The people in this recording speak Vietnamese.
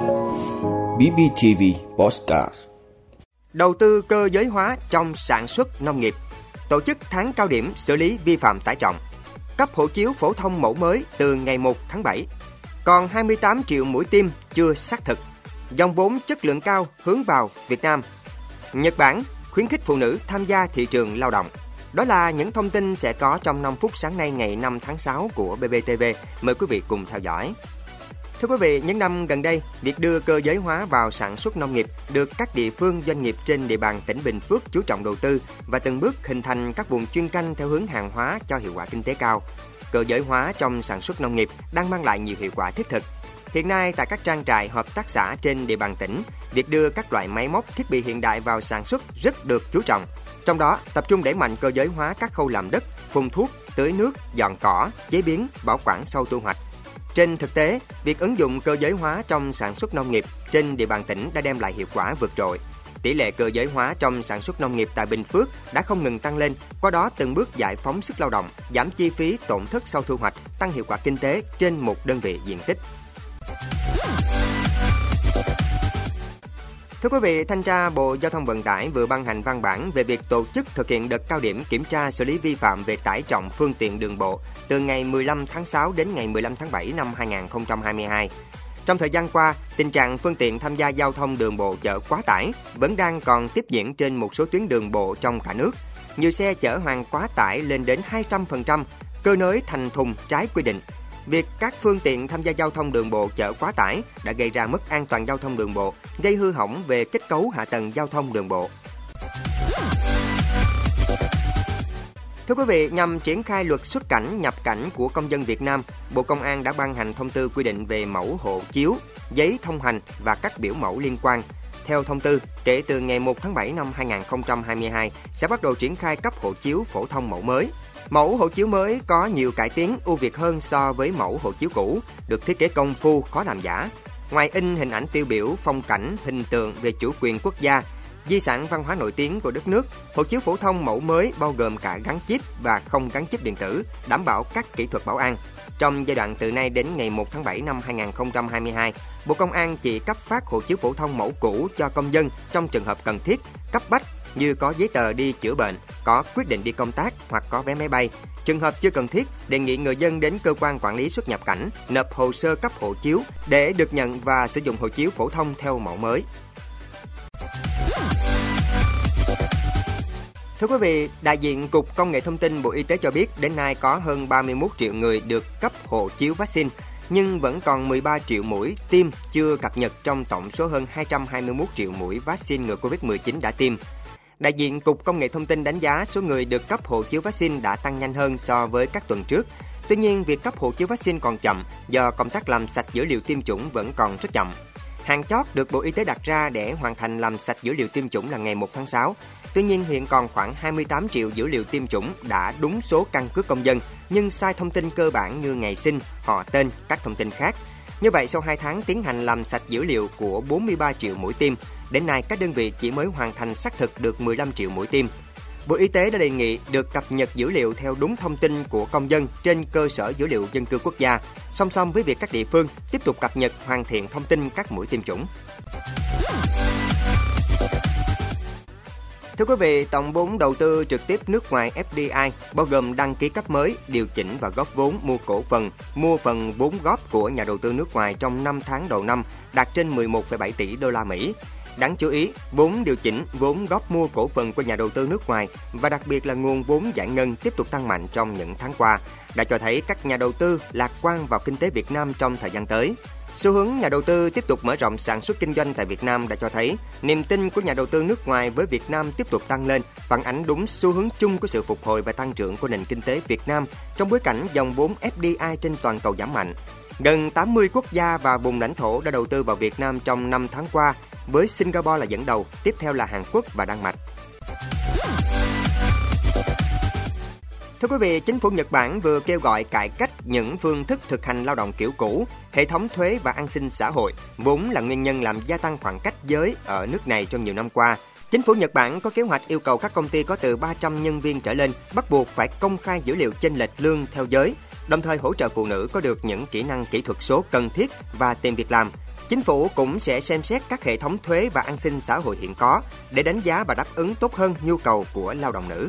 BBTV Postcard. Đầu tư cơ giới hóa trong sản xuất nông nghiệp. Tổ chức tháng cao điểm xử lý vi phạm tải trọng. Cấp hộ chiếu phổ thông mẫu mới từ ngày 1 tháng 7 Còn 28 triệu mũi tiêm chưa xác thực. Dòng vốn chất lượng cao hướng vào Việt Nam. Nhật Bản khuyến khích phụ nữ tham gia thị trường lao động. Đó là những thông tin sẽ có trong 5 phút sáng nay ngày 5 tháng 6 của BBTV. Mời quý vị cùng theo dõi. Thưa quý vị, những năm gần đây, việc đưa cơ giới hóa vào sản xuất nông nghiệp được các địa phương doanh nghiệp trên địa bàn tỉnh Bình Phước chú trọng đầu tư và từng bước hình thành các vùng chuyên canh theo hướng hàng hóa cho hiệu quả kinh tế cao. Cơ giới hóa trong sản xuất nông nghiệp đang mang lại nhiều hiệu quả thiết thực. Hiện nay tại các trang trại hợp tác xã trên địa bàn tỉnh, việc đưa các loại máy móc thiết bị hiện đại vào sản xuất rất được chú trọng. Trong đó, tập trung đẩy mạnh cơ giới hóa các khâu làm đất, phun thuốc, tưới nước, dọn cỏ, chế biến, bảo quản sau thu hoạch. Trên thực tế, việc ứng dụng cơ giới hóa trong sản xuất nông nghiệp trên địa bàn tỉnh đã đem lại hiệu quả vượt trội. Tỷ lệ cơ giới hóa trong sản xuất nông nghiệp tại Bình Phước đã không ngừng tăng lên, qua đó từng bước giải phóng sức lao động, giảm chi phí tổn thất sau thu hoạch, tăng hiệu quả kinh tế trên một đơn vị diện tích. Thưa quý vị, Thanh tra Bộ Giao thông Vận tải vừa ban hành văn bản về việc tổ chức thực hiện đợt cao điểm kiểm tra xử lý vi phạm về tải trọng phương tiện đường bộ từ ngày 15 tháng 6 đến ngày 15 tháng 7 năm 2022. Trong thời gian qua, tình trạng phương tiện tham gia giao thông đường bộ chở quá tải vẫn đang còn tiếp diễn trên một số tuyến đường bộ trong cả nước. Nhiều xe chở hàng quá tải lên đến 200%, cơ nới thành thùng trái quy định, Việc các phương tiện tham gia giao thông đường bộ chở quá tải đã gây ra mất an toàn giao thông đường bộ, gây hư hỏng về kết cấu hạ tầng giao thông đường bộ. Thưa quý vị, nhằm triển khai luật xuất cảnh, nhập cảnh của công dân Việt Nam, Bộ Công an đã ban hành thông tư quy định về mẫu hộ chiếu, giấy thông hành và các biểu mẫu liên quan. Theo thông tư, kể từ ngày 1 tháng 7 năm 2022 sẽ bắt đầu triển khai cấp hộ chiếu phổ thông mẫu mới. Mẫu hộ chiếu mới có nhiều cải tiến ưu việt hơn so với mẫu hộ chiếu cũ, được thiết kế công phu, khó làm giả. Ngoài in hình ảnh tiêu biểu, phong cảnh, hình tượng về chủ quyền quốc gia, di sản văn hóa nổi tiếng của đất nước, hộ chiếu phổ thông mẫu mới bao gồm cả gắn chip và không gắn chip điện tử, đảm bảo các kỹ thuật bảo an. Trong giai đoạn từ nay đến ngày 1 tháng 7 năm 2022, Bộ Công an chỉ cấp phát hộ chiếu phổ thông mẫu cũ cho công dân trong trường hợp cần thiết, cấp bách như có giấy tờ đi chữa bệnh, có quyết định đi công tác hoặc có vé máy bay. Trường hợp chưa cần thiết, đề nghị người dân đến cơ quan quản lý xuất nhập cảnh nộp hồ sơ cấp hộ chiếu để được nhận và sử dụng hộ chiếu phổ thông theo mẫu mới. Thưa quý vị, đại diện Cục Công nghệ Thông tin Bộ Y tế cho biết đến nay có hơn 31 triệu người được cấp hộ chiếu vaccine, nhưng vẫn còn 13 triệu mũi tiêm chưa cập nhật trong tổng số hơn 221 triệu mũi vaccine ngừa Covid-19 đã tiêm. Đại diện Cục Công nghệ Thông tin đánh giá số người được cấp hộ chiếu vaccine đã tăng nhanh hơn so với các tuần trước. Tuy nhiên, việc cấp hộ chiếu vaccine còn chậm do công tác làm sạch dữ liệu tiêm chủng vẫn còn rất chậm. Hàng chót được Bộ Y tế đặt ra để hoàn thành làm sạch dữ liệu tiêm chủng là ngày 1 tháng 6. Tuy nhiên hiện còn khoảng 28 triệu dữ liệu tiêm chủng đã đúng số căn cước công dân nhưng sai thông tin cơ bản như ngày sinh, họ tên, các thông tin khác. Như vậy sau 2 tháng tiến hành làm sạch dữ liệu của 43 triệu mũi tiêm, Đến nay, các đơn vị chỉ mới hoàn thành xác thực được 15 triệu mũi tiêm. Bộ Y tế đã đề nghị được cập nhật dữ liệu theo đúng thông tin của công dân trên cơ sở dữ liệu dân cư quốc gia, song song với việc các địa phương tiếp tục cập nhật hoàn thiện thông tin các mũi tiêm chủng. Thưa quý vị, tổng vốn đầu tư trực tiếp nước ngoài FDI bao gồm đăng ký cấp mới, điều chỉnh và góp vốn mua cổ phần, mua phần vốn góp của nhà đầu tư nước ngoài trong 5 tháng đầu năm đạt trên 11,7 tỷ đô la Mỹ, Đáng chú ý, vốn điều chỉnh, vốn góp mua cổ phần của nhà đầu tư nước ngoài và đặc biệt là nguồn vốn giải ngân tiếp tục tăng mạnh trong những tháng qua, đã cho thấy các nhà đầu tư lạc quan vào kinh tế Việt Nam trong thời gian tới. Xu hướng nhà đầu tư tiếp tục mở rộng sản xuất kinh doanh tại Việt Nam đã cho thấy niềm tin của nhà đầu tư nước ngoài với Việt Nam tiếp tục tăng lên, phản ánh đúng xu hướng chung của sự phục hồi và tăng trưởng của nền kinh tế Việt Nam trong bối cảnh dòng vốn FDI trên toàn cầu giảm mạnh. Gần 80 quốc gia và vùng lãnh thổ đã đầu tư vào Việt Nam trong 5 tháng qua, với Singapore là dẫn đầu, tiếp theo là Hàn Quốc và Đan Mạch. Thưa quý vị, chính phủ Nhật Bản vừa kêu gọi cải cách những phương thức thực hành lao động kiểu cũ, hệ thống thuế và an sinh xã hội, vốn là nguyên nhân làm gia tăng khoảng cách giới ở nước này trong nhiều năm qua. Chính phủ Nhật Bản có kế hoạch yêu cầu các công ty có từ 300 nhân viên trở lên bắt buộc phải công khai dữ liệu chênh lệch lương theo giới, đồng thời hỗ trợ phụ nữ có được những kỹ năng kỹ thuật số cần thiết và tìm việc làm Chính phủ cũng sẽ xem xét các hệ thống thuế và an sinh xã hội hiện có để đánh giá và đáp ứng tốt hơn nhu cầu của lao động nữ.